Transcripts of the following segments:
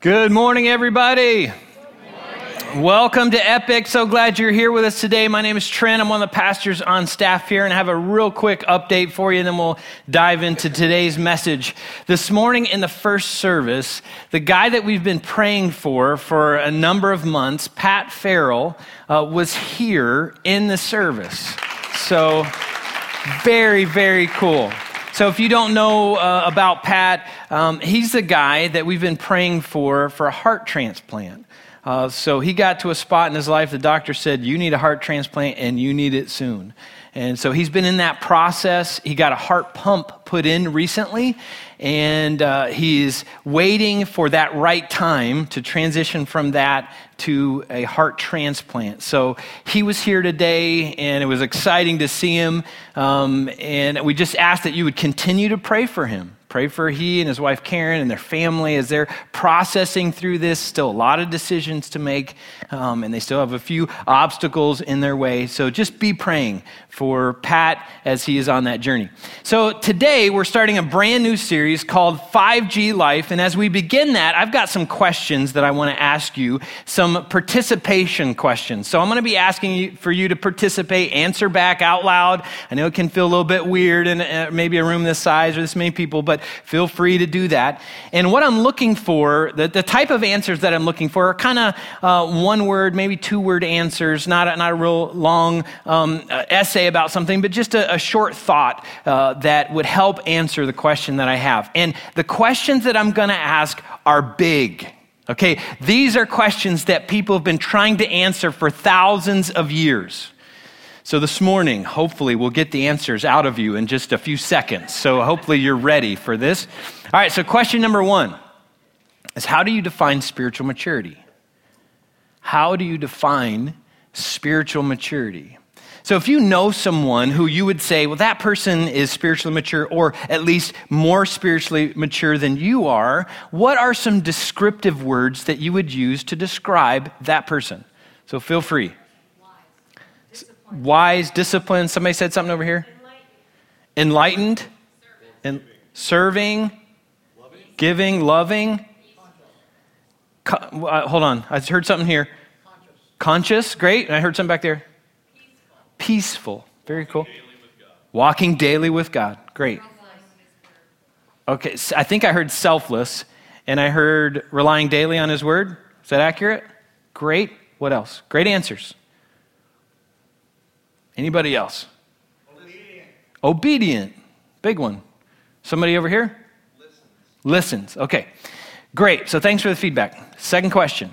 Good morning, everybody. Welcome to Epic. So glad you're here with us today. My name is Trent. I'm one of the pastors on staff here and I have a real quick update for you, and then we'll dive into today's message. This morning in the first service, the guy that we've been praying for for a number of months, Pat Farrell, uh, was here in the service. So, very, very cool. So, if you don't know uh, about Pat, um, he's the guy that we've been praying for for a heart transplant. Uh, so, he got to a spot in his life, the doctor said, You need a heart transplant and you need it soon. And so he's been in that process. He got a heart pump put in recently, and uh, he's waiting for that right time to transition from that to a heart transplant. So he was here today, and it was exciting to see him. Um, and we just ask that you would continue to pray for him. Pray for he and his wife Karen and their family as they're processing through this. Still a lot of decisions to make, um, and they still have a few obstacles in their way. So just be praying for Pat as he is on that journey. So today we're starting a brand new series called 5G Life. And as we begin that, I've got some questions that I want to ask you, some participation questions. So I'm going to be asking you, for you to participate, answer back out loud. I know it can feel a little bit weird in uh, maybe a room this size or this many people, but feel free to do that. And what I'm looking for, the, the type of answers that I'm looking for are kind of uh, one word, maybe two word answers, not a, not a real long um, uh, essay about something, but just a, a short thought uh, that would help answer the question that I have. And the questions that I'm going to ask are big. Okay, these are questions that people have been trying to answer for thousands of years. So, this morning, hopefully, we'll get the answers out of you in just a few seconds. So, hopefully, you're ready for this. All right, so question number one is How do you define spiritual maturity? How do you define spiritual maturity? So, if you know someone who you would say, well, that person is spiritually mature, or at least more spiritually mature than you are, what are some descriptive words that you would use to describe that person? So, feel free wise, disciplined. Somebody said something over here. Enlightened, and serving, giving, loving. uh, hold on, I heard something here. Conscious, great. And I heard something back there. Peaceful, very cool. Walking daily with God, great. Okay, so I think I heard selfless, and I heard relying daily on His word. Is that accurate? Great. What else? Great answers. Anybody else? Obedient. Obedient. Big one. Somebody over here? Listens. Listens. Okay. Great. So thanks for the feedback. Second question.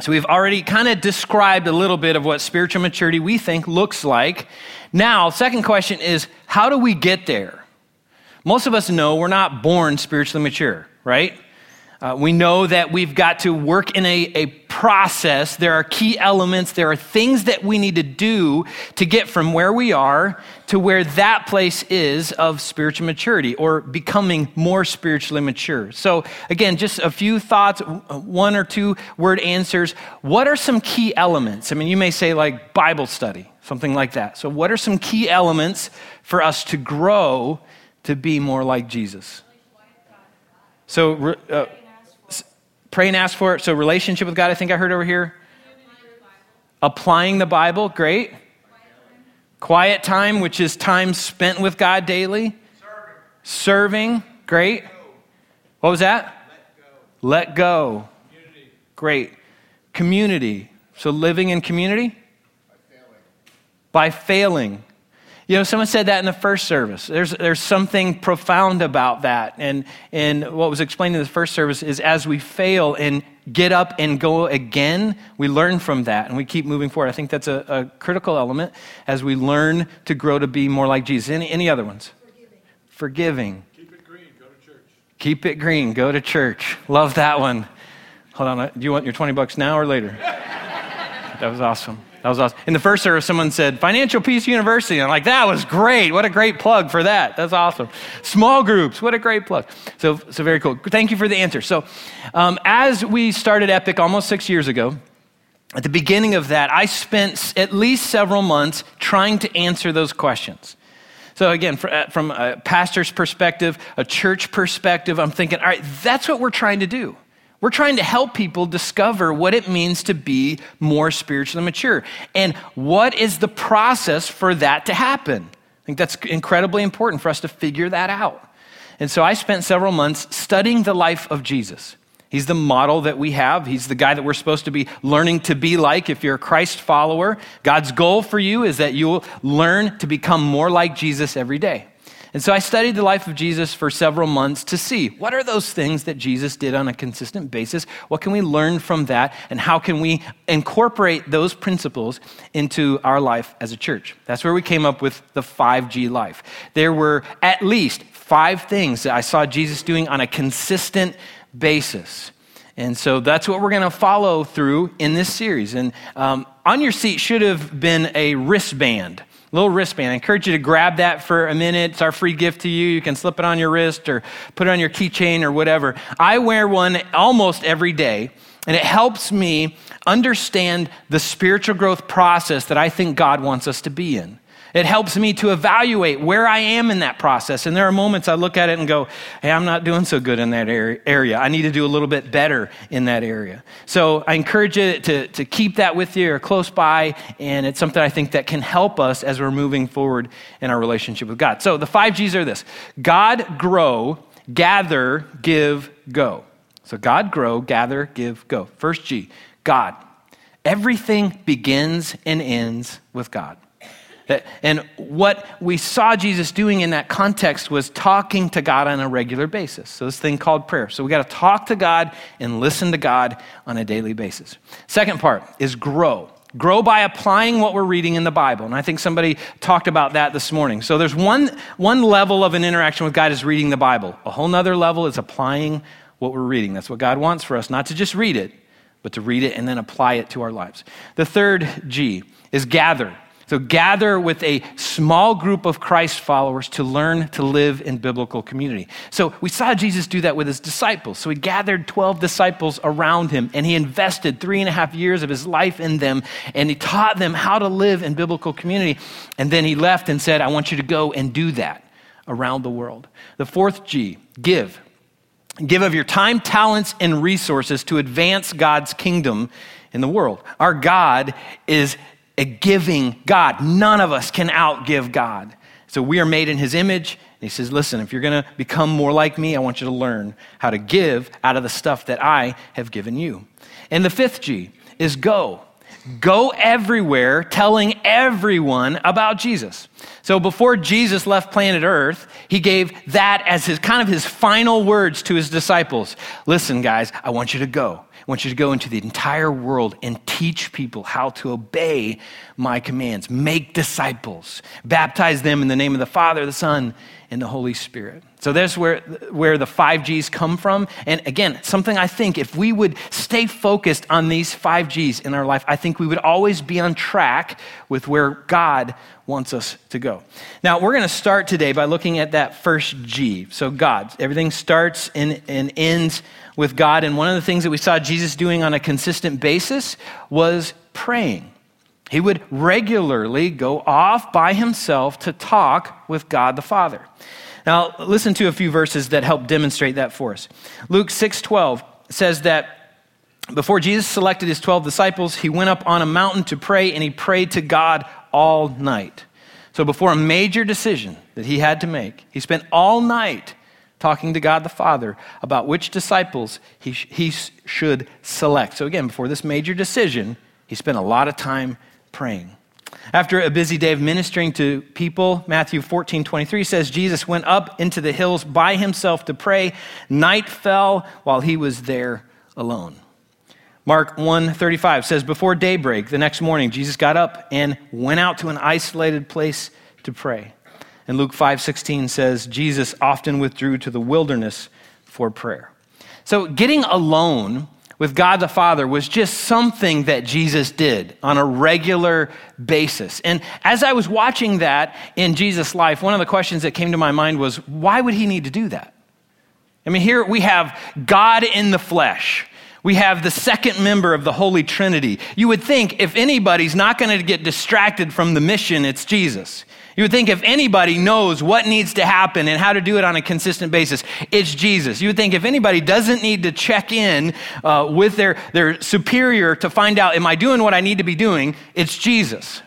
So we've already kind of described a little bit of what spiritual maturity we think looks like. Now, second question is how do we get there? Most of us know we're not born spiritually mature, right? Uh, we know that we've got to work in a, a process. There are key elements. There are things that we need to do to get from where we are to where that place is of spiritual maturity or becoming more spiritually mature. So, again, just a few thoughts, one or two word answers. What are some key elements? I mean, you may say like Bible study, something like that. So, what are some key elements for us to grow to be more like Jesus? So, uh, Pray and ask for it. So, relationship with God, I think I heard over here. Applying the Bible, great. Quiet time, which is time spent with God daily. Serving, great. What was that? Let go. Great. Community. So, living in community? By failing. You know, someone said that in the first service. There's, there's something profound about that. And, and what was explained in the first service is as we fail and get up and go again, we learn from that and we keep moving forward. I think that's a, a critical element as we learn to grow to be more like Jesus. Any, any other ones? Forgiving. Forgiving. Keep it green, go to church. Keep it green, go to church. Love that one. Hold on, do you want your 20 bucks now or later? that was awesome. That was awesome. In the first service, someone said, Financial Peace University. I'm like, that was great. What a great plug for that. That's awesome. Small groups. What a great plug. So, so very cool. Thank you for the answer. So, um, as we started Epic almost six years ago, at the beginning of that, I spent at least several months trying to answer those questions. So, again, uh, from a pastor's perspective, a church perspective, I'm thinking, all right, that's what we're trying to do. We're trying to help people discover what it means to be more spiritually mature and what is the process for that to happen. I think that's incredibly important for us to figure that out. And so I spent several months studying the life of Jesus. He's the model that we have. He's the guy that we're supposed to be learning to be like if you're a Christ follower. God's goal for you is that you'll learn to become more like Jesus every day. And so I studied the life of Jesus for several months to see what are those things that Jesus did on a consistent basis? What can we learn from that? And how can we incorporate those principles into our life as a church? That's where we came up with the 5G life. There were at least five things that I saw Jesus doing on a consistent basis. And so that's what we're going to follow through in this series. And um, on your seat should have been a wristband little wristband. I encourage you to grab that for a minute. It's our free gift to you. You can slip it on your wrist or put it on your keychain or whatever. I wear one almost every day, and it helps me understand the spiritual growth process that I think God wants us to be in. It helps me to evaluate where I am in that process. And there are moments I look at it and go, hey, I'm not doing so good in that area. I need to do a little bit better in that area. So I encourage you to, to keep that with you or close by. And it's something I think that can help us as we're moving forward in our relationship with God. So the five G's are this God, grow, gather, give, go. So God, grow, gather, give, go. First G, God. Everything begins and ends with God. And what we saw Jesus doing in that context was talking to God on a regular basis. So, this thing called prayer. So, we got to talk to God and listen to God on a daily basis. Second part is grow. Grow by applying what we're reading in the Bible. And I think somebody talked about that this morning. So, there's one, one level of an interaction with God is reading the Bible, a whole nother level is applying what we're reading. That's what God wants for us, not to just read it, but to read it and then apply it to our lives. The third G is gather. So gather with a small group of Christ followers to learn to live in biblical community. So we saw Jesus do that with his disciples. So he gathered 12 disciples around him and he invested three and a half years of his life in them and he taught them how to live in biblical community. And then he left and said, I want you to go and do that around the world. The fourth G, give. Give of your time, talents, and resources to advance God's kingdom in the world. Our God is a giving God. None of us can outgive God. So we are made in his image. And he says, Listen, if you're going to become more like me, I want you to learn how to give out of the stuff that I have given you. And the fifth G is go. Go everywhere telling everyone about Jesus. So before Jesus left planet Earth, he gave that as his kind of his final words to his disciples. Listen, guys, I want you to go. I want you to go into the entire world and teach people how to obey my commands. Make disciples. Baptize them in the name of the Father, the Son, and the Holy Spirit. So that's where, where the five G's come from. And again, something I think if we would stay focused on these five G's in our life, I think we would always be on track with where God wants us to go. Now, we're going to start today by looking at that first G. So, God. Everything starts and, and ends with God. And one of the things that we saw Jesus doing on a consistent basis was praying. He would regularly go off by himself to talk with God the Father. Now, listen to a few verses that help demonstrate that for us. Luke 6:12 says that before Jesus selected his 12 disciples, he went up on a mountain to pray and he prayed to God all night. So before a major decision that he had to make, he spent all night talking to God the Father about which disciples he, he should select. So, again, before this major decision, he spent a lot of time praying. After a busy day of ministering to people, Matthew 14 23 says, Jesus went up into the hills by himself to pray. Night fell while he was there alone. Mark 1:35 says before daybreak the next morning Jesus got up and went out to an isolated place to pray. And Luke 5:16 says Jesus often withdrew to the wilderness for prayer. So getting alone with God the Father was just something that Jesus did on a regular basis. And as I was watching that in Jesus' life, one of the questions that came to my mind was why would he need to do that? I mean, here we have God in the flesh We have the second member of the Holy Trinity. You would think if anybody's not going to get distracted from the mission, it's Jesus. You would think if anybody knows what needs to happen and how to do it on a consistent basis, it's Jesus. You would think if anybody doesn't need to check in uh, with their, their superior to find out, am I doing what I need to be doing? It's Jesus.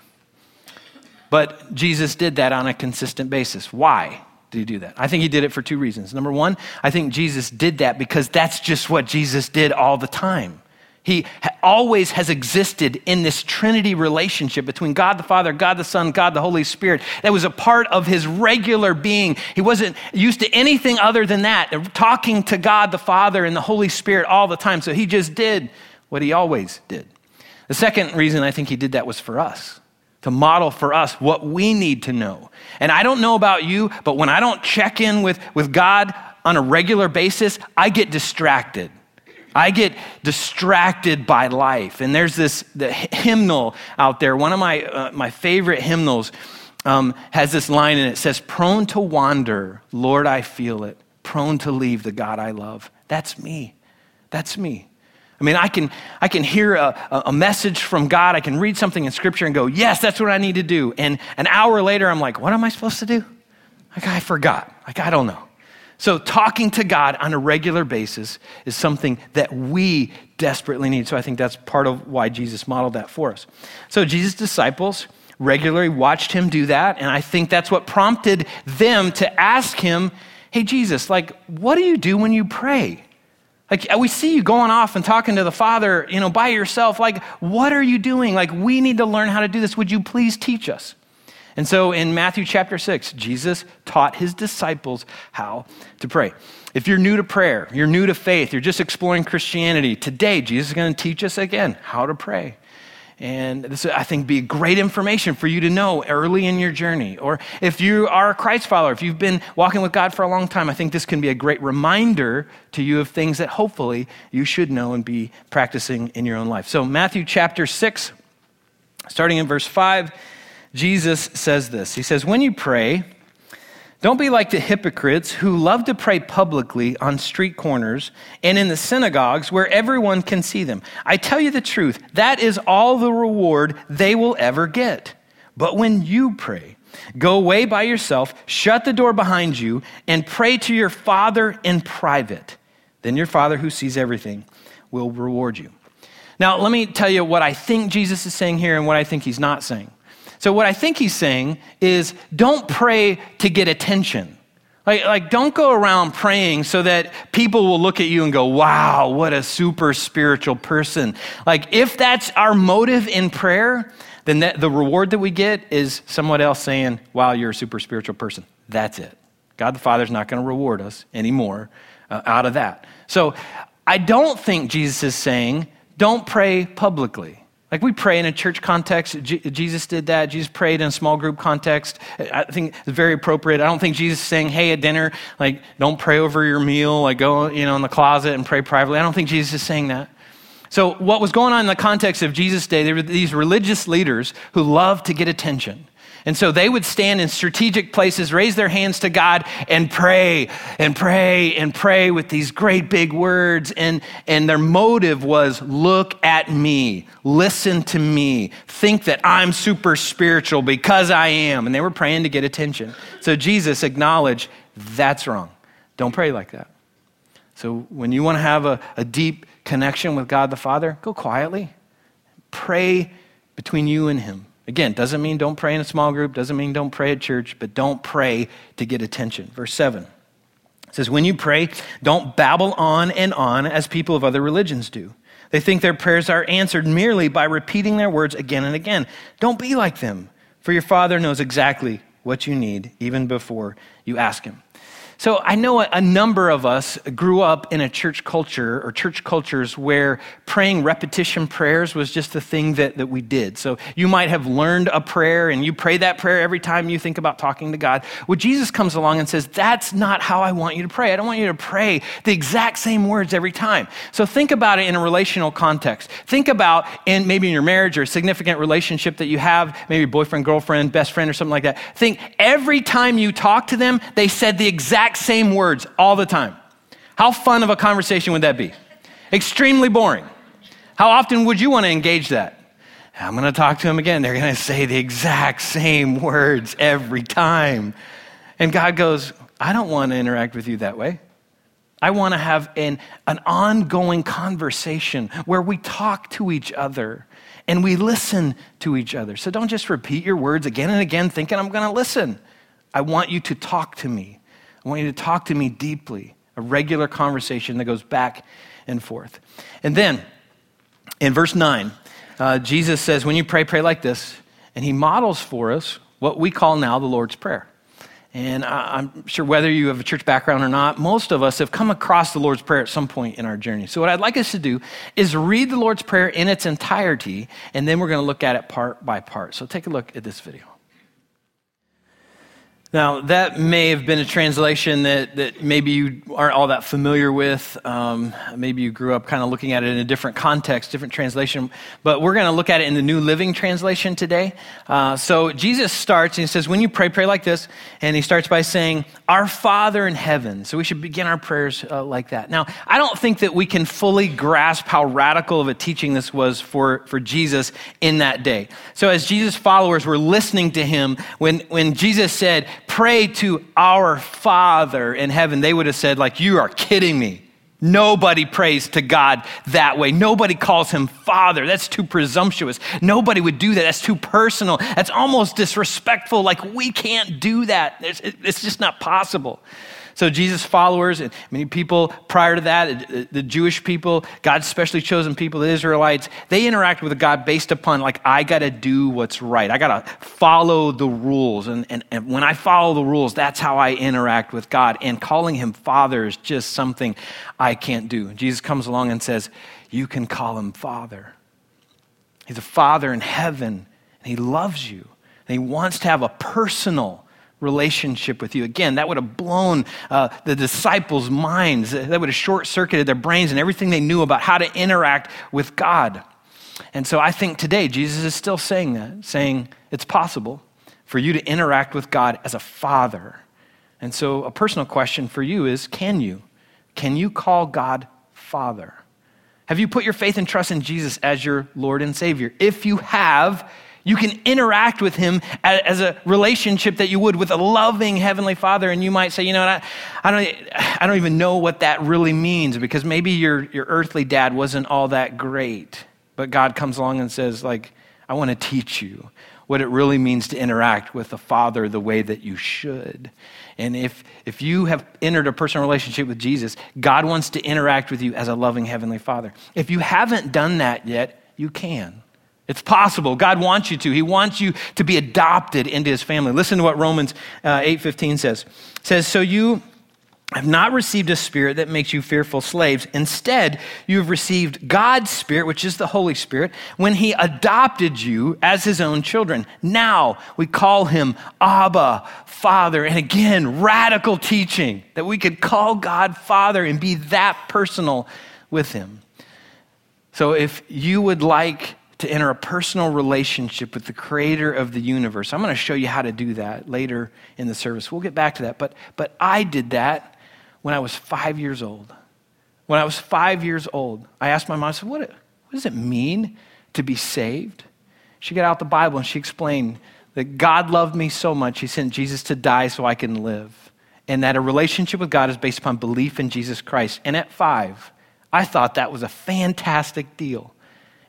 But Jesus did that on a consistent basis. Why? did he do that? I think he did it for two reasons. Number one, I think Jesus did that because that's just what Jesus did all the time. He always has existed in this Trinity relationship between God the Father, God the Son, God the Holy Spirit. That was a part of his regular being. He wasn't used to anything other than that, uh, talking to God the Father and the Holy Spirit all the time. So he just did what he always did. The second reason I think he did that was for us to model for us what we need to know. And I don't know about you, but when I don't check in with, with God on a regular basis, I get distracted. I get distracted by life. And there's this the hymnal out there. One of my, uh, my favorite hymnals um, has this line in it. it says, Prone to wander, Lord, I feel it. Prone to leave the God I love. That's me. That's me. I mean, I can, I can hear a, a message from God. I can read something in Scripture and go, yes, that's what I need to do. And an hour later, I'm like, what am I supposed to do? Like, I forgot. Like, I don't know. So, talking to God on a regular basis is something that we desperately need. So, I think that's part of why Jesus modeled that for us. So, Jesus' disciples regularly watched him do that. And I think that's what prompted them to ask him, Hey, Jesus, like, what do you do when you pray? Like uh, we see you going off and talking to the Father, you know, by yourself. Like, what are you doing? Like, we need to learn how to do this. Would you please teach us? And so in Matthew chapter 6, Jesus taught his disciples how to pray. If you're new to prayer, you're new to faith, you're just exploring Christianity, today Jesus is going to teach us again how to pray. And this, I think, be great information for you to know early in your journey. Or if you are a Christ follower, if you've been walking with God for a long time, I think this can be a great reminder to you of things that hopefully you should know and be practicing in your own life. So, Matthew chapter 6, starting in verse 5, Jesus says this He says, When you pray, don't be like the hypocrites who love to pray publicly on street corners and in the synagogues where everyone can see them. I tell you the truth, that is all the reward they will ever get. But when you pray, go away by yourself, shut the door behind you, and pray to your Father in private. Then your Father who sees everything will reward you. Now, let me tell you what I think Jesus is saying here and what I think he's not saying. So, what I think he's saying is don't pray to get attention. Like, like, don't go around praying so that people will look at you and go, wow, what a super spiritual person. Like, if that's our motive in prayer, then that, the reward that we get is someone else saying, wow, you're a super spiritual person. That's it. God the Father's not going to reward us anymore uh, out of that. So, I don't think Jesus is saying, don't pray publicly. Like we pray in a church context. Jesus did that. Jesus prayed in a small group context. I think it's very appropriate. I don't think Jesus is saying, hey, at dinner, like, don't pray over your meal, like, go, you know, in the closet and pray privately. I don't think Jesus is saying that. So, what was going on in the context of Jesus' day, there were these religious leaders who loved to get attention. And so they would stand in strategic places, raise their hands to God, and pray and pray and pray with these great big words. And, and their motive was look at me, listen to me, think that I'm super spiritual because I am. And they were praying to get attention. So Jesus acknowledged that's wrong. Don't pray like that. So when you want to have a, a deep connection with God the Father, go quietly. Pray between you and Him. Again, doesn't mean don't pray in a small group, doesn't mean don't pray at church, but don't pray to get attention. Verse 7 says, When you pray, don't babble on and on as people of other religions do. They think their prayers are answered merely by repeating their words again and again. Don't be like them, for your Father knows exactly what you need even before you ask Him. So I know a number of us grew up in a church culture or church cultures where praying repetition prayers was just the thing that, that we did. So you might have learned a prayer and you pray that prayer every time you think about talking to God. Well, Jesus comes along and says, That's not how I want you to pray. I don't want you to pray the exact same words every time. So think about it in a relational context. Think about in maybe in your marriage or a significant relationship that you have, maybe boyfriend, girlfriend, best friend, or something like that. Think every time you talk to them, they said the exact exact same words all the time. How fun of a conversation would that be? Extremely boring. How often would you want to engage that? I'm going to talk to him again. They're going to say the exact same words every time. And God goes, I don't want to interact with you that way. I want to have an, an ongoing conversation where we talk to each other and we listen to each other. So don't just repeat your words again and again thinking I'm going to listen. I want you to talk to me. I want you to talk to me deeply, a regular conversation that goes back and forth. And then in verse 9, uh, Jesus says, When you pray, pray like this. And he models for us what we call now the Lord's Prayer. And I'm sure whether you have a church background or not, most of us have come across the Lord's Prayer at some point in our journey. So, what I'd like us to do is read the Lord's Prayer in its entirety, and then we're going to look at it part by part. So, take a look at this video. Now, that may have been a translation that, that maybe you aren't all that familiar with. Um, maybe you grew up kind of looking at it in a different context, different translation. But we're going to look at it in the New Living Translation today. Uh, so Jesus starts and he says, When you pray, pray like this. And he starts by saying, Our Father in heaven. So we should begin our prayers uh, like that. Now, I don't think that we can fully grasp how radical of a teaching this was for, for Jesus in that day. So as Jesus' followers were listening to him, when, when Jesus said, pray to our Father in heaven, they would have said, like, you are kidding me. Nobody prays to God that way. Nobody calls him Father. That's too presumptuous. Nobody would do that. That's too personal. That's almost disrespectful. Like, we can't do that. It's, it's just not possible. So, Jesus' followers and many people prior to that, uh, uh, the Jewish people, God's specially chosen people, the Israelites, they interact with God based upon, like, I got to do what's right. I got to follow the rules. And, and, and when I follow the rules, that's how I interact with God. And calling him Father is just something I can't do. Jesus comes along and says, You can call him Father. He's a Father in heaven, and he loves you. And he wants to have a personal, relationship with you. Again, that would have blown uh, the disciples' minds. That would have short circuited their brains and everything they knew about how to interact with God. And so I think today Jesus is still saying that, saying it's possible for you to interact with God as a father. And so a personal question for you is can you? Can you call God Father? Have you put your faith and trust in Jesus as your Lord and Savior? If you have, you can interact with him as a relationship that you would with a loving heavenly father. And you might say, you know I, I, don't, I don't even know what that really means because maybe your, your earthly dad wasn't all that great. But God comes along and says, like, I want to teach you what it really means to interact with the father the way that you should. And if, if you have entered a personal relationship with Jesus, God wants to interact with you as a loving heavenly father. If you haven't done that yet, you can. It's possible. God wants you to. He wants you to be adopted into his family. Listen to what Romans uh, 8:15 says. It says, "So you have not received a spirit that makes you fearful slaves. Instead, you have received God's spirit, which is the Holy Spirit, when he adopted you as his own children. Now we call him Abba, Father. And again, radical teaching that we could call God Father and be that personal with him. So if you would like to enter a personal relationship with the creator of the universe. I'm going to show you how to do that later in the service. We'll get back to that. But, but I did that when I was five years old. When I was five years old, I asked my mom, I said, what, what does it mean to be saved? She got out the Bible and she explained that God loved me so much, He sent Jesus to die so I can live. And that a relationship with God is based upon belief in Jesus Christ. And at five, I thought that was a fantastic deal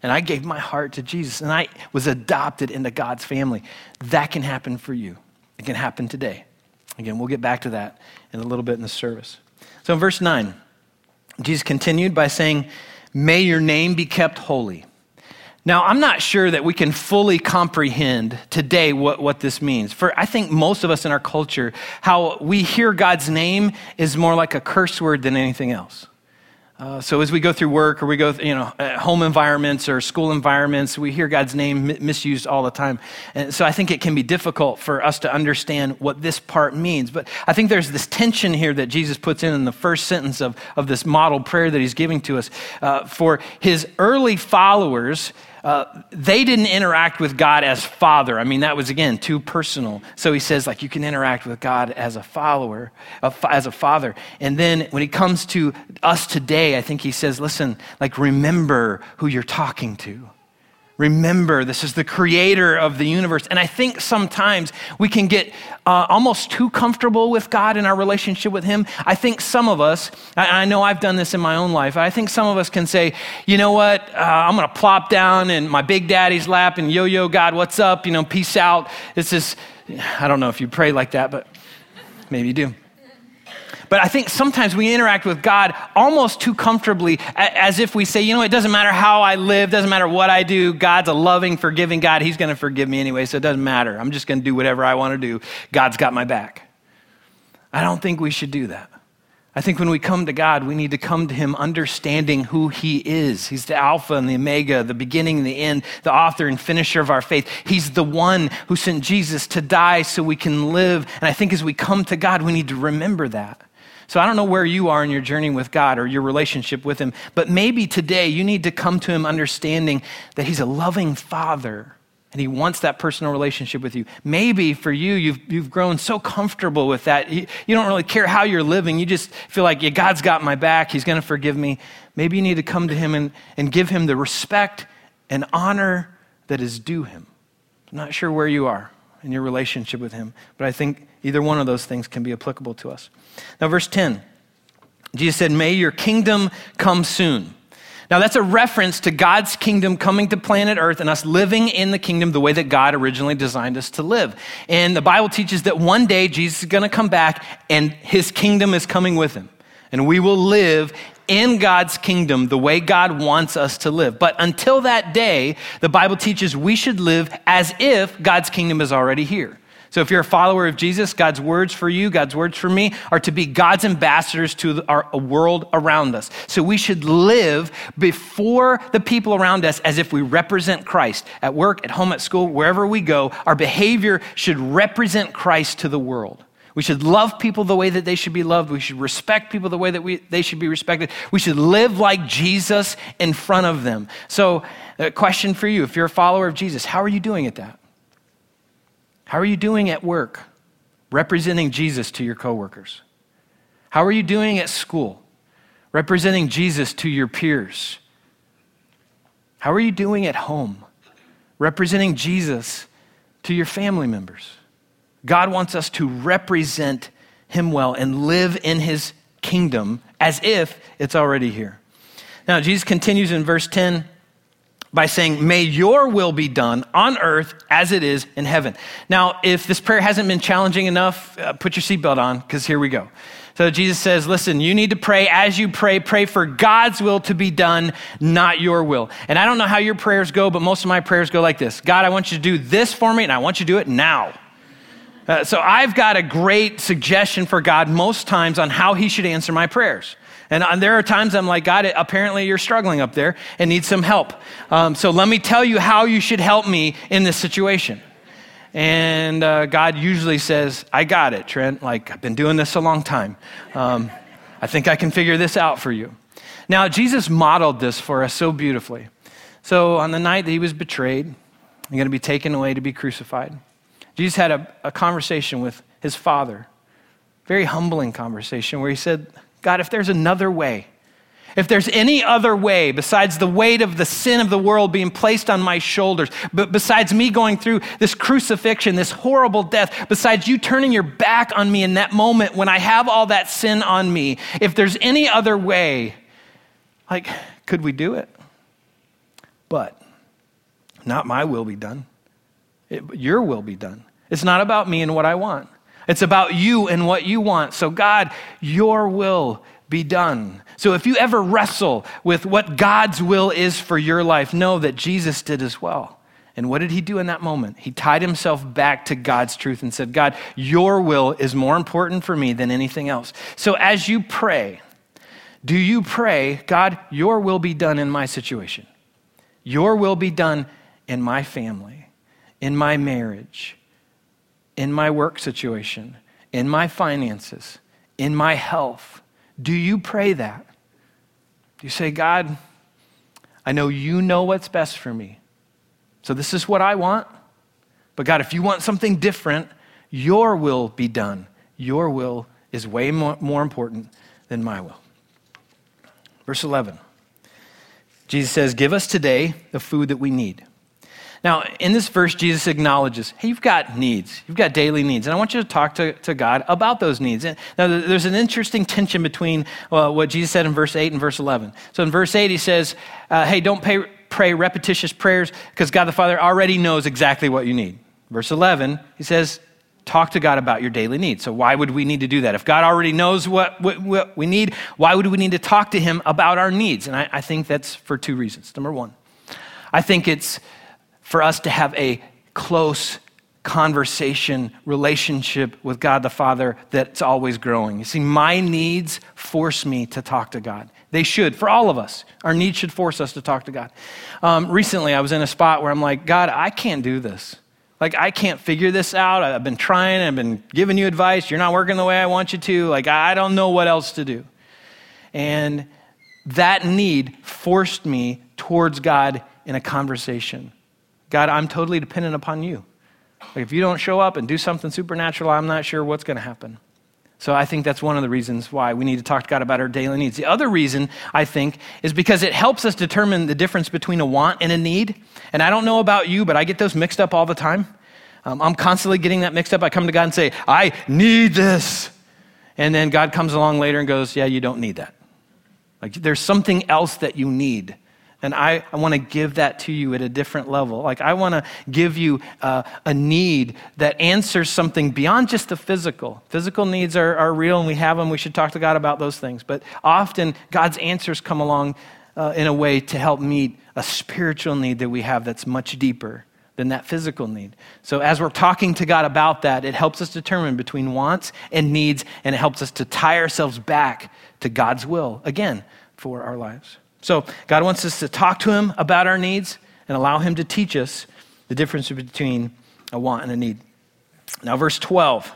and I gave my heart to Jesus and I was adopted into God's family. That can happen for you. It can happen today. Again, we'll get back to that in a little bit in the service. So in verse 9, Jesus continued by saying, May your name be kept holy. Now, I'm not sure that we can fully comprehend today what, what this means. For I think most of us in our culture, how we hear God's name is more like a curse word than anything else. Uh, so as we go through work or we go, you know, home environments or school environments, we hear God's name misused all the time. And so I think it can be difficult for us to understand what this part means. But I think there's this tension here that Jesus puts in in the first sentence of, of this model prayer that he's giving to us. Uh, for his early followers, uh, they didn't interact with God as father. I mean, that was again too personal. So he says, like, you can interact with God as a follower, as a father. And then when he comes to us today, I think he says, listen, like, remember who you're talking to. Remember, this is the creator of the universe. And I think sometimes we can get uh, almost too comfortable with God in our relationship with Him. I think some of us, I, I know I've done this in my own life, I think some of us can say, you know what, uh, I'm going to plop down in my big daddy's lap and yo yo, God, what's up? You know, peace out. This is, I don't know if you pray like that, but maybe you do. But I think sometimes we interact with God almost too comfortably, as if we say, you know, it doesn't matter how I live, doesn't matter what I do. God's a loving, forgiving God. He's going to forgive me anyway, so it doesn't matter. I'm just going to do whatever I want to do. God's got my back. I don't think we should do that. I think when we come to God, we need to come to Him understanding who He is. He's the Alpha and the Omega, the beginning and the end, the author and finisher of our faith. He's the one who sent Jesus to die so we can live. And I think as we come to God, we need to remember that. So I don't know where you are in your journey with God or your relationship with Him, but maybe today you need to come to Him understanding that He's a loving Father and He wants that personal relationship with you. Maybe for you, you've, you've grown so comfortable with that. You, you don't really care how you're living. You just feel like, yeah, God's got my back. He's going to forgive me. Maybe you need to come to Him and, and give Him the respect and honor that is due Him. I'm not sure where you are in your relationship with Him, but I think Either one of those things can be applicable to us. Now, verse 10, Jesus said, May your kingdom come soon. Now, that's a reference to God's kingdom coming to planet Earth and us living in the kingdom the way that God originally designed us to live. And the Bible teaches that one day Jesus is going to come back and his kingdom is coming with him. And we will live in God's kingdom the way God wants us to live. But until that day, the Bible teaches we should live as if God's kingdom is already here. So, if you're a follower of Jesus, God's words for you, God's words for me, are to be God's ambassadors to our world around us. So, we should live before the people around us as if we represent Christ. At work, at home, at school, wherever we go, our behavior should represent Christ to the world. We should love people the way that they should be loved. We should respect people the way that we, they should be respected. We should live like Jesus in front of them. So, a question for you if you're a follower of Jesus, how are you doing at that? How are you doing at work, representing Jesus to your coworkers? How are you doing at school, representing Jesus to your peers? How are you doing at home, representing Jesus to your family members? God wants us to represent Him well and live in His kingdom as if it's already here. Now, Jesus continues in verse 10 by saying, May your will be done on earth as it is in heaven. Now, if this prayer hasn't been challenging enough, uh, put your seatbelt on because here we go. So Jesus says, Listen, you need to pray as you pray. Pray for God's will to be done, not your will. And I don't know how your prayers go, but most of my prayers go like this God, I want you to do this for me, and I want you to do it now. Uh, so I've got a great suggestion for God most times on how he should answer my prayers. And, and there are times I'm like, God, apparently you're struggling up there and need some help. Um, so let me tell you how you should help me in this situation. And uh, God usually says, I got it, Trent. Like, I've been doing this a long time. Um, I think I can figure this out for you. Now, Jesus modeled this for us so beautifully. So, on the night that he was betrayed and going to be taken away to be crucified, Jesus had a, a conversation with his father, very humbling conversation, where he said, God, if there's another way, if there's any other way besides the weight of the sin of the world being placed on my shoulders, but besides me going through this crucifixion, this horrible death, besides you turning your back on me in that moment when I have all that sin on me, if there's any other way, like, could we do it? But not my will be done, it, your will be done. It's not about me and what I want. It's about you and what you want. So, God, your will be done. So, if you ever wrestle with what God's will is for your life, know that Jesus did as well. And what did he do in that moment? He tied himself back to God's truth and said, God, your will is more important for me than anything else. So, as you pray, do you pray, God, your will be done in my situation? Your will be done in my family, in my marriage, in my work situation, in my finances, in my health? Do you pray that? Do you say, God, I know you know what's best for me. So this is what I want. But God, if you want something different, your will be done. Your will is way more, more important than my will. Verse 11 Jesus says, Give us today the food that we need. Now, in this verse, Jesus acknowledges, hey, you've got needs. You've got daily needs. And I want you to talk to, to God about those needs. And now, there's an interesting tension between uh, what Jesus said in verse 8 and verse 11. So in verse 8, he says, uh, hey, don't pay, pray repetitious prayers because God the Father already knows exactly what you need. Verse 11, he says, talk to God about your daily needs. So, why would we need to do that? If God already knows what, what, what we need, why would we need to talk to Him about our needs? And I, I think that's for two reasons. Number one, I think it's for us to have a close conversation, relationship with God the Father that's always growing. You see, my needs force me to talk to God. They should, for all of us. Our needs should force us to talk to God. Um, recently, I was in a spot where I'm like, God, I can't do this. Like, I can't figure this out. I've been trying, I've been giving you advice. You're not working the way I want you to. Like, I don't know what else to do. And that need forced me towards God in a conversation. God, I'm totally dependent upon you. Like, if you don't show up and do something supernatural, I'm not sure what's going to happen. So I think that's one of the reasons why we need to talk to God about our daily needs. The other reason, I think, is because it helps us determine the difference between a want and a need. And I don't know about you, but I get those mixed up all the time. Um, I'm constantly getting that mixed up. I come to God and say, I need this. And then God comes along later and goes, Yeah, you don't need that. Like there's something else that you need. And I, I want to give that to you at a different level. Like, I want to give you uh, a need that answers something beyond just the physical. Physical needs are, are real and we have them. We should talk to God about those things. But often, God's answers come along uh, in a way to help meet a spiritual need that we have that's much deeper than that physical need. So, as we're talking to God about that, it helps us determine between wants and needs, and it helps us to tie ourselves back to God's will again for our lives. So, God wants us to talk to Him about our needs and allow Him to teach us the difference between a want and a need. Now, verse 12.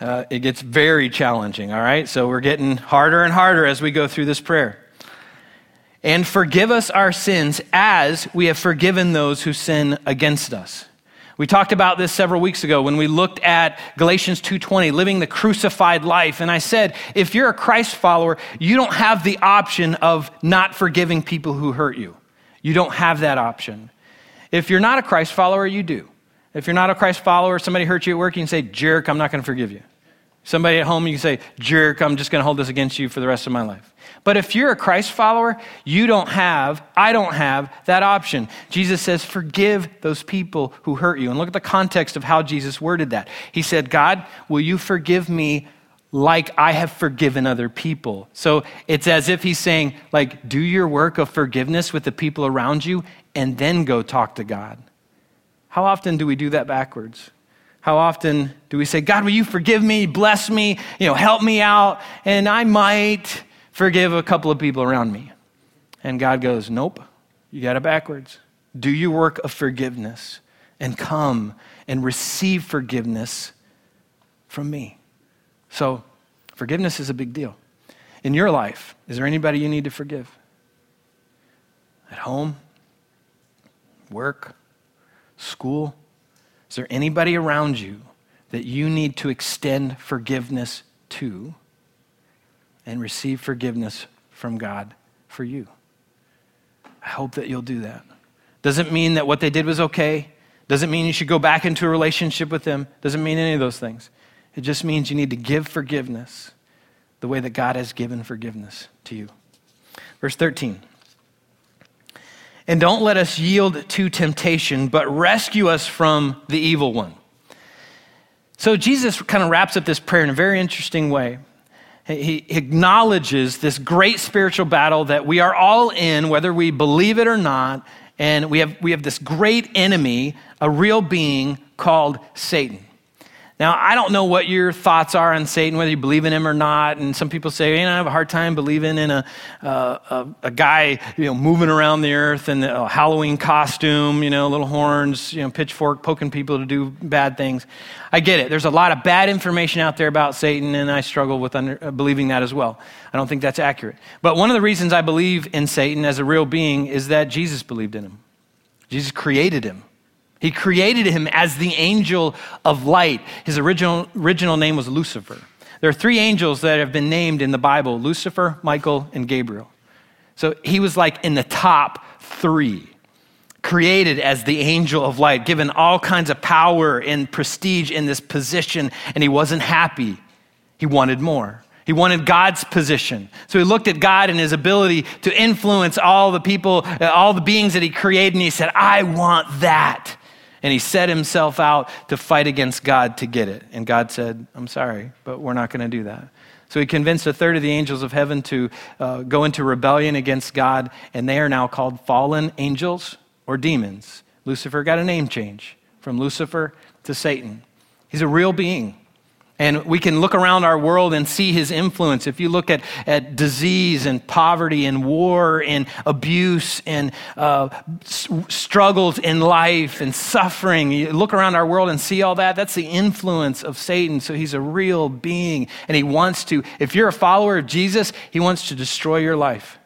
Uh, it gets very challenging, all right? So we're getting harder and harder as we go through this prayer. And forgive us our sins as we have forgiven those who sin against us. We talked about this several weeks ago when we looked at Galatians 2:20, living the crucified life, and I said, if you're a Christ follower, you don't have the option of not forgiving people who hurt you. You don't have that option. If you're not a Christ follower, you do. If you're not a Christ follower, somebody hurt you at work, you can say, "Jerk, I'm not going to forgive you." Somebody at home, you can say, "Jerk, I'm just going to hold this against you for the rest of my life." But if you're a Christ follower, you don't have, I don't have that option. Jesus says, forgive those people who hurt you. And look at the context of how Jesus worded that. He said, God, will you forgive me like I have forgiven other people? So it's as if he's saying, like, do your work of forgiveness with the people around you and then go talk to God. How often do we do that backwards? How often do we say, God, will you forgive me, bless me, you know, help me out, and I might, forgive a couple of people around me. And God goes, Nope, you got it backwards. Do your work of forgiveness and come and receive forgiveness from me. So, forgiveness is a big deal. In your life, is there anybody you need to forgive? At home? Work? School? Is there anybody around you that you need to extend forgiveness to? and receive forgiveness from God for you. I hope that you'll do that. Doesn't mean that what they did was okay. Doesn't mean you should go back into a relationship with them. Doesn't mean any of those things. It just means you need to give forgiveness the way that God has given forgiveness to you. Verse 13. And don't let us yield to temptation, but rescue us from the evil one. So Jesus kind of wraps up this prayer in a very interesting way he acknowledges this great spiritual battle that we are all in, whether we believe it or not. And we have, we have this great enemy, a real being called Satan. Now, I don't know what your thoughts are on Satan, whether you believe in him or not. And some people say, you know, I have a hard time believing in a, uh, a, a, guy, you know, moving around the earth in a Halloween costume, you know, little horns, you know, pitchfork, poking people to do bad things. I get it. There's a lot of bad information out there about Satan, and I struggle with under, uh, believing that as well. I don't think that's accurate. But one of the reasons I believe in Satan as a real being is that Jesus believed in him. Jesus created him. He created him as the angel of light. His original, original name was Lucifer. There are three angels that have been named in the Bible Lucifer, Michael, and Gabriel. So he was like in the top three, created as the angel of light, given all kinds of power and prestige in this position, and he wasn't happy. He wanted more. He wanted God's position. So he looked at God and his ability to influence all the people, all the beings that he created, and he said, I want that. And he set himself out to fight against God to get it. And God said, I'm sorry, but we're not going to do that. So he convinced a third of the angels of heaven to uh, go into rebellion against God, and they are now called fallen angels or demons. Lucifer got a name change from Lucifer to Satan. He's a real being. And we can look around our world and see his influence. If you look at, at disease and poverty and war and abuse and uh, s- struggles in life and suffering, you look around our world and see all that. That's the influence of Satan. So he's a real being. And he wants to, if you're a follower of Jesus, he wants to destroy your life.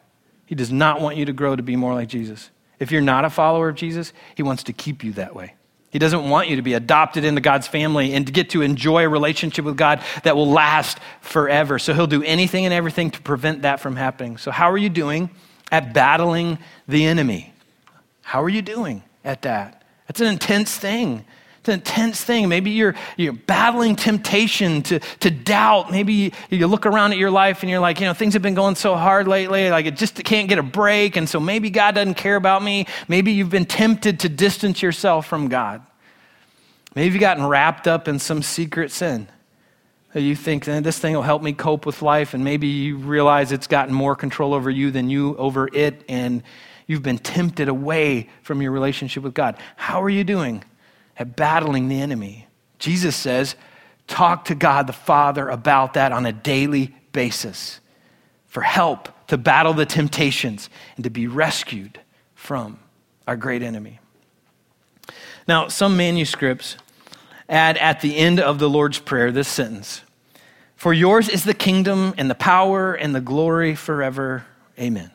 He does not want you to grow to be more like Jesus. If you're not a follower of Jesus, he wants to keep you that way. He doesn't want you to be adopted into God's family and to get to enjoy a relationship with God that will last forever. So he'll do anything and everything to prevent that from happening. So, how are you doing at battling the enemy? How are you doing at that? That's an intense thing. It's an intense thing. Maybe you're, you're battling temptation to, to doubt. Maybe you, look around at your life and you're like, you know, things have been going so hard lately, like it just can't get a break. And so maybe God doesn't care about me. Maybe you've been tempted to distance yourself from God. Maybe you've gotten wrapped up in some secret sin. That you think eh, this thing will help me cope with life, and maybe you realize it's gotten more control over you than you over it, and you've been tempted away from your relationship with God. How are you doing? At battling the enemy. Jesus says, talk to God the Father about that on a daily basis for help to battle the temptations and to be rescued from our great enemy. Now, some manuscripts add at the end of the Lord's Prayer this sentence For yours is the kingdom and the power and the glory forever. Amen.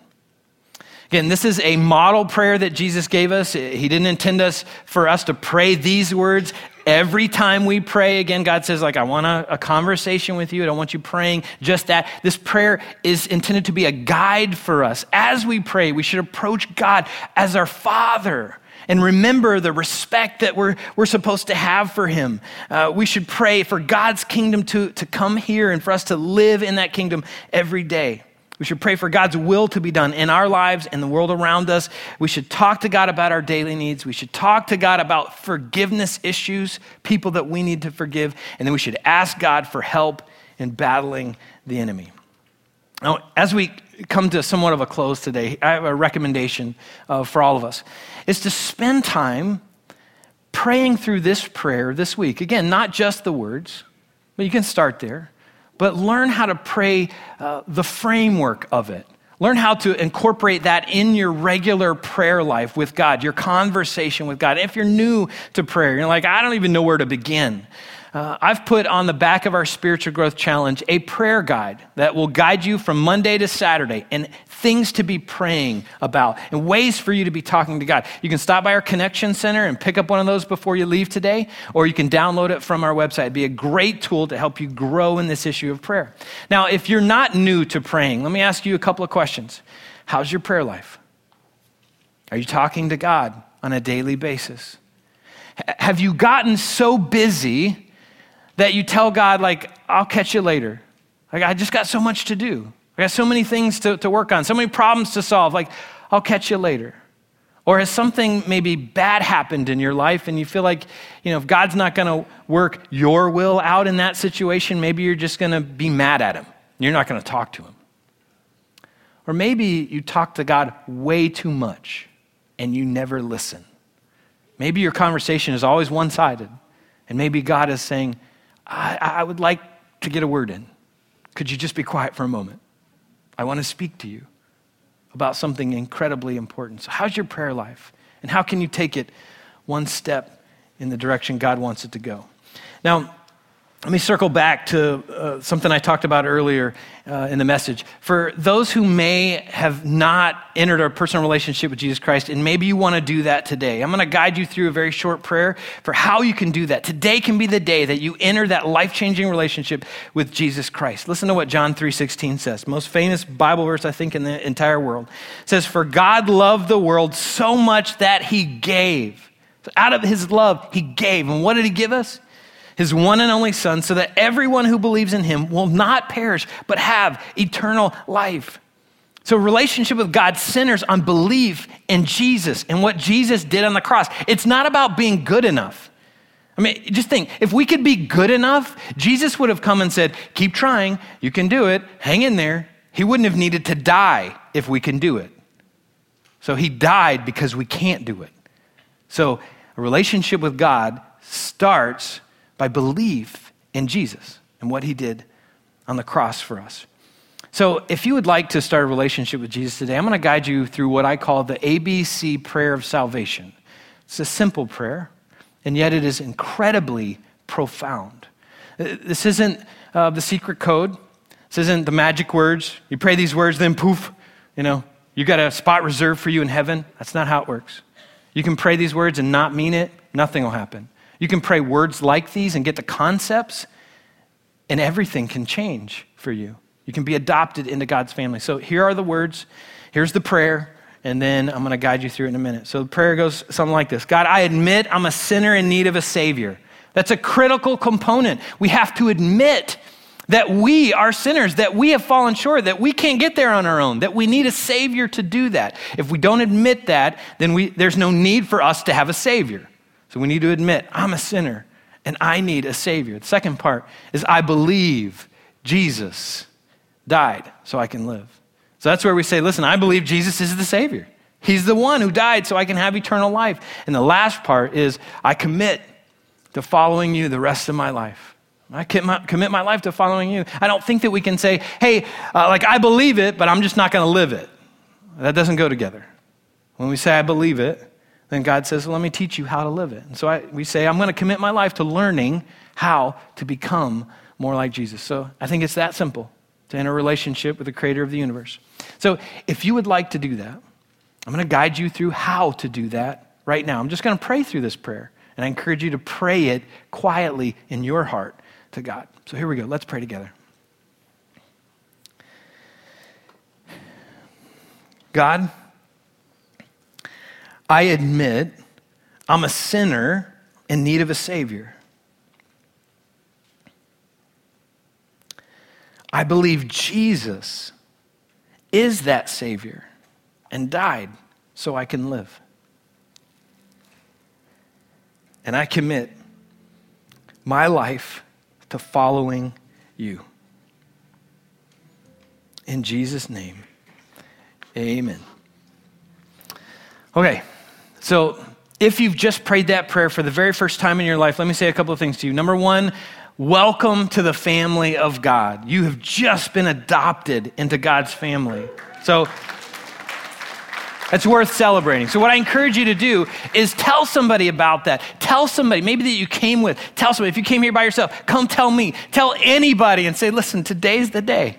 Again, this is a model prayer that Jesus gave us. He didn't intend us for us to pray these words every time we pray. Again, God says, like, I want a, a conversation with you. I don't want you praying just that. This prayer is intended to be a guide for us. As we pray, we should approach God as our Father and remember the respect that we're, we're supposed to have for him. Uh, we should pray for God's kingdom to, to come here and for us to live in that kingdom every day. We should pray for God's will to be done in our lives and the world around us. We should talk to God about our daily needs. We should talk to God about forgiveness issues, people that we need to forgive. And then we should ask God for help in battling the enemy. Now, as we come to somewhat of a close today, I have a recommendation uh, for all of us. Is to spend time praying through this prayer this week. Again, not just the words, but you can start there but learn how to pray uh, the framework of it. Learn how to incorporate that in your regular prayer life with God, your conversation with God. If you're new to prayer, you're like, I don't even know where to begin. Uh, I've put on the back of our spiritual growth challenge a prayer guide that will guide you from Monday to Saturday and things to be praying about and ways for you to be talking to God. You can stop by our connection center and pick up one of those before you leave today, or you can download it from our website. It'd be a great tool to help you grow in this issue of prayer. Now, if you're not new to praying, let me ask you a couple of questions. How's your prayer life? Are you talking to God on a daily basis? Have you gotten so busy that you tell God, like, I'll catch you later? Like, I just got so much to do. I got so many things to, to work on, so many problems to solve. Like, I'll catch you later. Or has something maybe bad happened in your life and you feel like, you know, if God's not going to work your will out in that situation, maybe you're just going to be mad at him. You're not going to talk to him. Or maybe you talk to God way too much and you never listen. Maybe your conversation is always one sided. And maybe God is saying, I, I would like to get a word in. Could you just be quiet for a moment? I want to speak to you about something incredibly important. So, how's your prayer life? And how can you take it one step in the direction God wants it to go? Now, let me circle back to uh, something I talked about earlier uh, in the message. For those who may have not entered a personal relationship with Jesus Christ, and maybe you want to do that today, I'm going to guide you through a very short prayer for how you can do that. Today can be the day that you enter that life-changing relationship with Jesus Christ. Listen to what John 3:16 says. Most famous Bible verse I think in the entire world. It says, "For God loved the world so much that he gave." So out of his love, he gave. And what did he give us? His one and only Son, so that everyone who believes in him will not perish, but have eternal life. So, relationship with God centers on belief in Jesus and what Jesus did on the cross. It's not about being good enough. I mean, just think if we could be good enough, Jesus would have come and said, Keep trying, you can do it, hang in there. He wouldn't have needed to die if we can do it. So, he died because we can't do it. So, a relationship with God starts by belief in Jesus and what he did on the cross for us. So, if you would like to start a relationship with Jesus today, I'm going to guide you through what I call the ABC prayer of salvation. It's a simple prayer, and yet it is incredibly profound. This isn't uh, the secret code. This isn't the magic words. You pray these words, then poof, you know, you got a spot reserved for you in heaven. That's not how it works. You can pray these words and not mean it, nothing will happen. You can pray words like these and get the concepts, and everything can change for you. You can be adopted into God's family. So here are the words. Here's the prayer, and then I'm going to guide you through it in a minute. So the prayer goes something like this God, I admit I'm a sinner in need of a Savior. That's a critical component. We have to admit that we are sinners, that we have fallen short, that we can't get there on our own, that we need a Savior to do that. If we don't admit that, then we, there's no need for us to have a Savior. So we need to admit, I'm a sinner and I need a Savior. The second part is, I believe Jesus died so I can live. So that's where we say, listen, I believe Jesus is the Savior. He's the one who died so I can have eternal life. And the last part is, I commit to following you the rest of my life. I commit my life to following you. I don't think that we can say, hey, uh, like I believe it, but I'm just not going to live it. That doesn't go together. When we say I believe it, then God says, well, let me teach you how to live it. And so I, we say, I'm going to commit my life to learning how to become more like Jesus. So I think it's that simple to enter a relationship with the creator of the universe. So if you would like to do that, I'm going to guide you through how to do that right now. I'm just going to pray through this prayer, and I encourage you to pray it quietly in your heart to God. So here we go. Let's pray together. God, I admit I'm a sinner in need of a Savior. I believe Jesus is that Savior and died so I can live. And I commit my life to following you. In Jesus' name, amen. Okay. So, if you've just prayed that prayer for the very first time in your life, let me say a couple of things to you. Number one, welcome to the family of God. You have just been adopted into God's family. So, that's worth celebrating. So, what I encourage you to do is tell somebody about that. Tell somebody, maybe that you came with, tell somebody. If you came here by yourself, come tell me. Tell anybody and say, listen, today's the day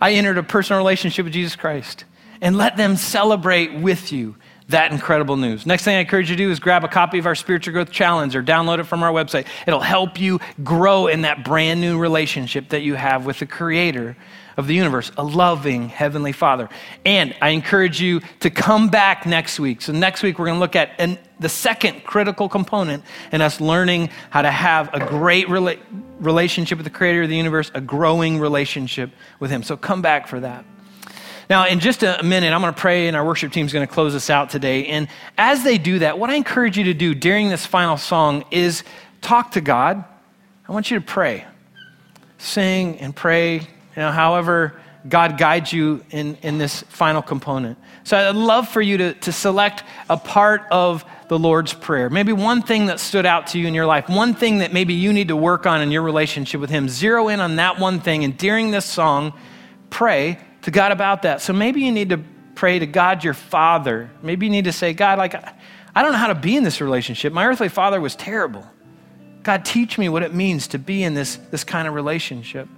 I entered a personal relationship with Jesus Christ. And let them celebrate with you that incredible news. Next thing I encourage you to do is grab a copy of our Spiritual Growth Challenge or download it from our website. It'll help you grow in that brand new relationship that you have with the Creator of the universe, a loving Heavenly Father. And I encourage you to come back next week. So, next week, we're going to look at an, the second critical component in us learning how to have a great rela- relationship with the Creator of the universe, a growing relationship with Him. So, come back for that. Now, in just a minute, I'm going to pray, and our worship team is going to close us out today. And as they do that, what I encourage you to do during this final song is talk to God. I want you to pray, sing and pray, you know, however God guides you in, in this final component. So I'd love for you to, to select a part of the Lord's Prayer. Maybe one thing that stood out to you in your life, one thing that maybe you need to work on in your relationship with Him. Zero in on that one thing, and during this song, pray to God about that. So maybe you need to pray to God your Father. Maybe you need to say, God, like, I don't know how to be in this relationship. My earthly father was terrible. God, teach me what it means to be in this, this kind of relationship.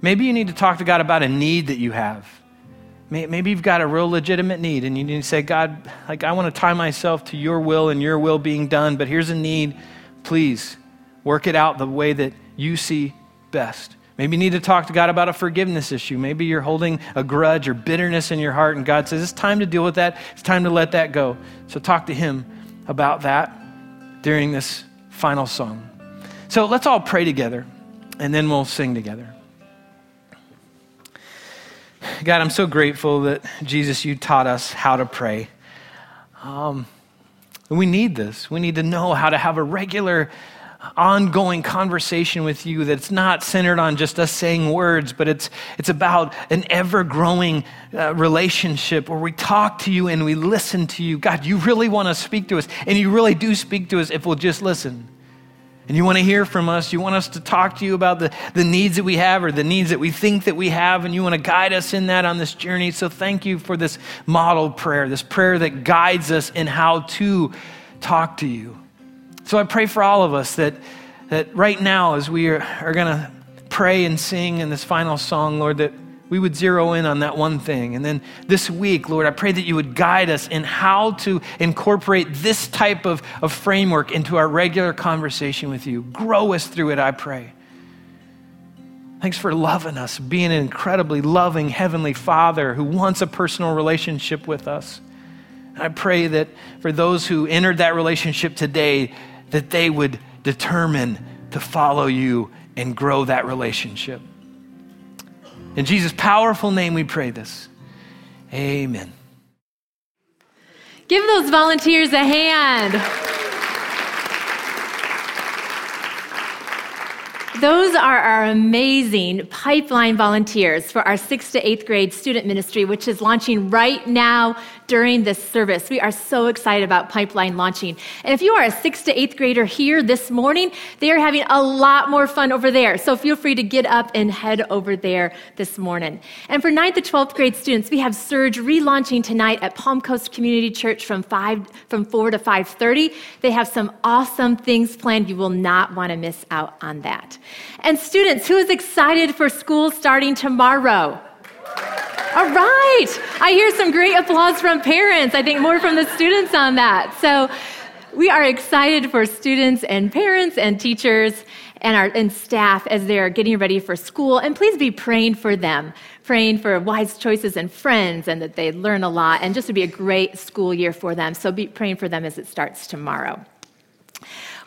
Maybe you need to talk to God about a need that you have. Maybe you've got a real legitimate need and you need to say, God, like I want to tie myself to your will and your will being done, but here's a need. Please work it out the way that you see best. Maybe you need to talk to God about a forgiveness issue. Maybe you're holding a grudge or bitterness in your heart, and God says, It's time to deal with that. It's time to let that go. So talk to Him about that during this final song. So let's all pray together, and then we'll sing together. God, I'm so grateful that Jesus, you taught us how to pray. Um, we need this. We need to know how to have a regular, ongoing conversation with you that's not centered on just us saying words, but it's, it's about an ever growing uh, relationship where we talk to you and we listen to you. God, you really want to speak to us, and you really do speak to us if we'll just listen and you want to hear from us, you want us to talk to you about the, the needs that we have or the needs that we think that we have, and you want to guide us in that on this journey. So thank you for this model prayer, this prayer that guides us in how to talk to you. So I pray for all of us that, that right now, as we are, are going to pray and sing in this final song, Lord, that we would zero in on that one thing. And then this week, Lord, I pray that you would guide us in how to incorporate this type of, of framework into our regular conversation with you. Grow us through it, I pray. Thanks for loving us, being an incredibly loving Heavenly Father who wants a personal relationship with us. I pray that for those who entered that relationship today, that they would determine to follow you and grow that relationship. In Jesus' powerful name, we pray this. Amen. Give those volunteers a hand. Those are our amazing pipeline volunteers for our sixth to eighth grade student ministry, which is launching right now during this service. We are so excited about Pipeline launching. And if you are a sixth to eighth grader here this morning, they are having a lot more fun over there. So feel free to get up and head over there this morning. And for ninth to 12th grade students, we have Surge relaunching tonight at Palm Coast Community Church from 5 from 4 to 5:30. They have some awesome things planned. You will not want to miss out on that. And students, who is excited for school starting tomorrow? All right. I hear some great applause from parents. I think more from the students on that. So we are excited for students and parents and teachers and our and staff as they're getting ready for school. And please be praying for them, praying for wise choices and friends and that they learn a lot and just to be a great school year for them. So be praying for them as it starts tomorrow.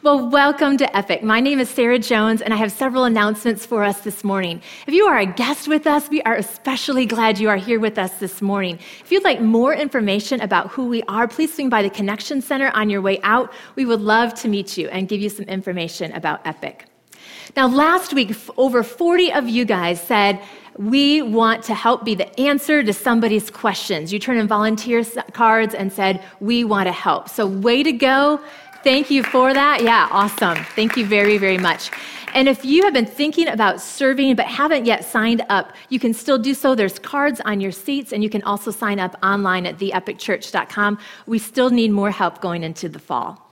Well, welcome to Epic. My name is Sarah Jones, and I have several announcements for us this morning. If you are a guest with us, we are especially glad you are here with us this morning. If you'd like more information about who we are, please swing by the Connection Center on your way out. We would love to meet you and give you some information about Epic. Now, last week, over 40 of you guys said, we want to help be the answer to somebody's questions. You turned in volunteer cards and said, We want to help. So, way to go. Thank you for that. Yeah, awesome. Thank you very, very much. And if you have been thinking about serving but haven't yet signed up, you can still do so. There's cards on your seats, and you can also sign up online at theepicchurch.com. We still need more help going into the fall.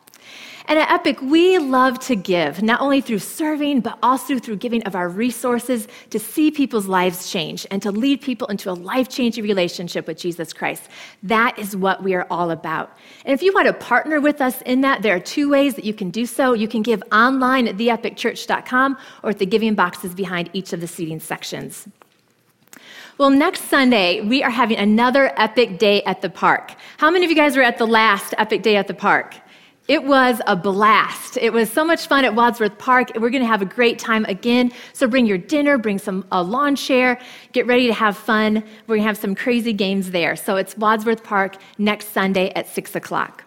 And at Epic, we love to give, not only through serving, but also through giving of our resources to see people's lives change and to lead people into a life changing relationship with Jesus Christ. That is what we are all about. And if you want to partner with us in that, there are two ways that you can do so. You can give online at theepicchurch.com or at the giving boxes behind each of the seating sections. Well, next Sunday, we are having another epic day at the park. How many of you guys were at the last epic day at the park? It was a blast. It was so much fun at Wadsworth Park. We're going to have a great time again. So bring your dinner, bring some a lawn chair, get ready to have fun. We're going to have some crazy games there. So it's Wadsworth Park next Sunday at 6 o'clock.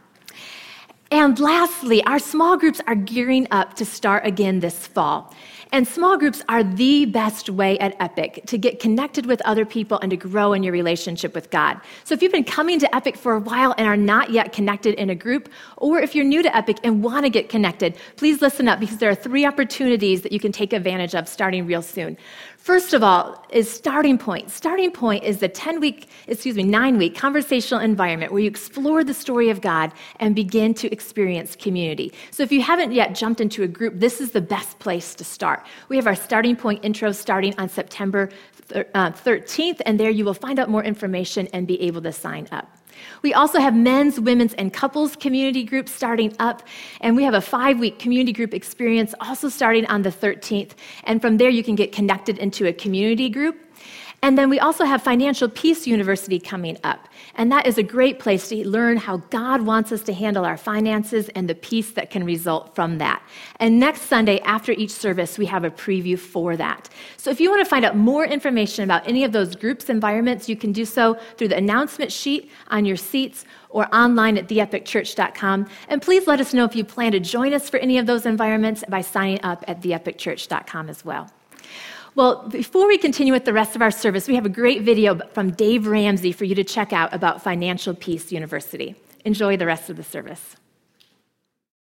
And lastly, our small groups are gearing up to start again this fall. And small groups are the best way at Epic to get connected with other people and to grow in your relationship with God. So if you've been coming to Epic for a while and are not yet connected in a group, or if you're new to Epic and want to get connected, please listen up because there are three opportunities that you can take advantage of starting real soon. First of all, is starting point. Starting point is the 10 week, excuse me, nine week conversational environment where you explore the story of God and begin to experience community. So if you haven't yet jumped into a group, this is the best place to start. We have our starting point intro starting on September 13th, uh, and there you will find out more information and be able to sign up. We also have men's, women's, and couples community groups starting up, and we have a five week community group experience also starting on the 13th. And from there, you can get connected into a community group. And then we also have Financial Peace University coming up. And that is a great place to learn how God wants us to handle our finances and the peace that can result from that. And next Sunday, after each service, we have a preview for that. So if you want to find out more information about any of those groups, environments, you can do so through the announcement sheet on your seats or online at theepicchurch.com. And please let us know if you plan to join us for any of those environments by signing up at theepicchurch.com as well. Well, before we continue with the rest of our service, we have a great video from Dave Ramsey for you to check out about Financial Peace University. Enjoy the rest of the service.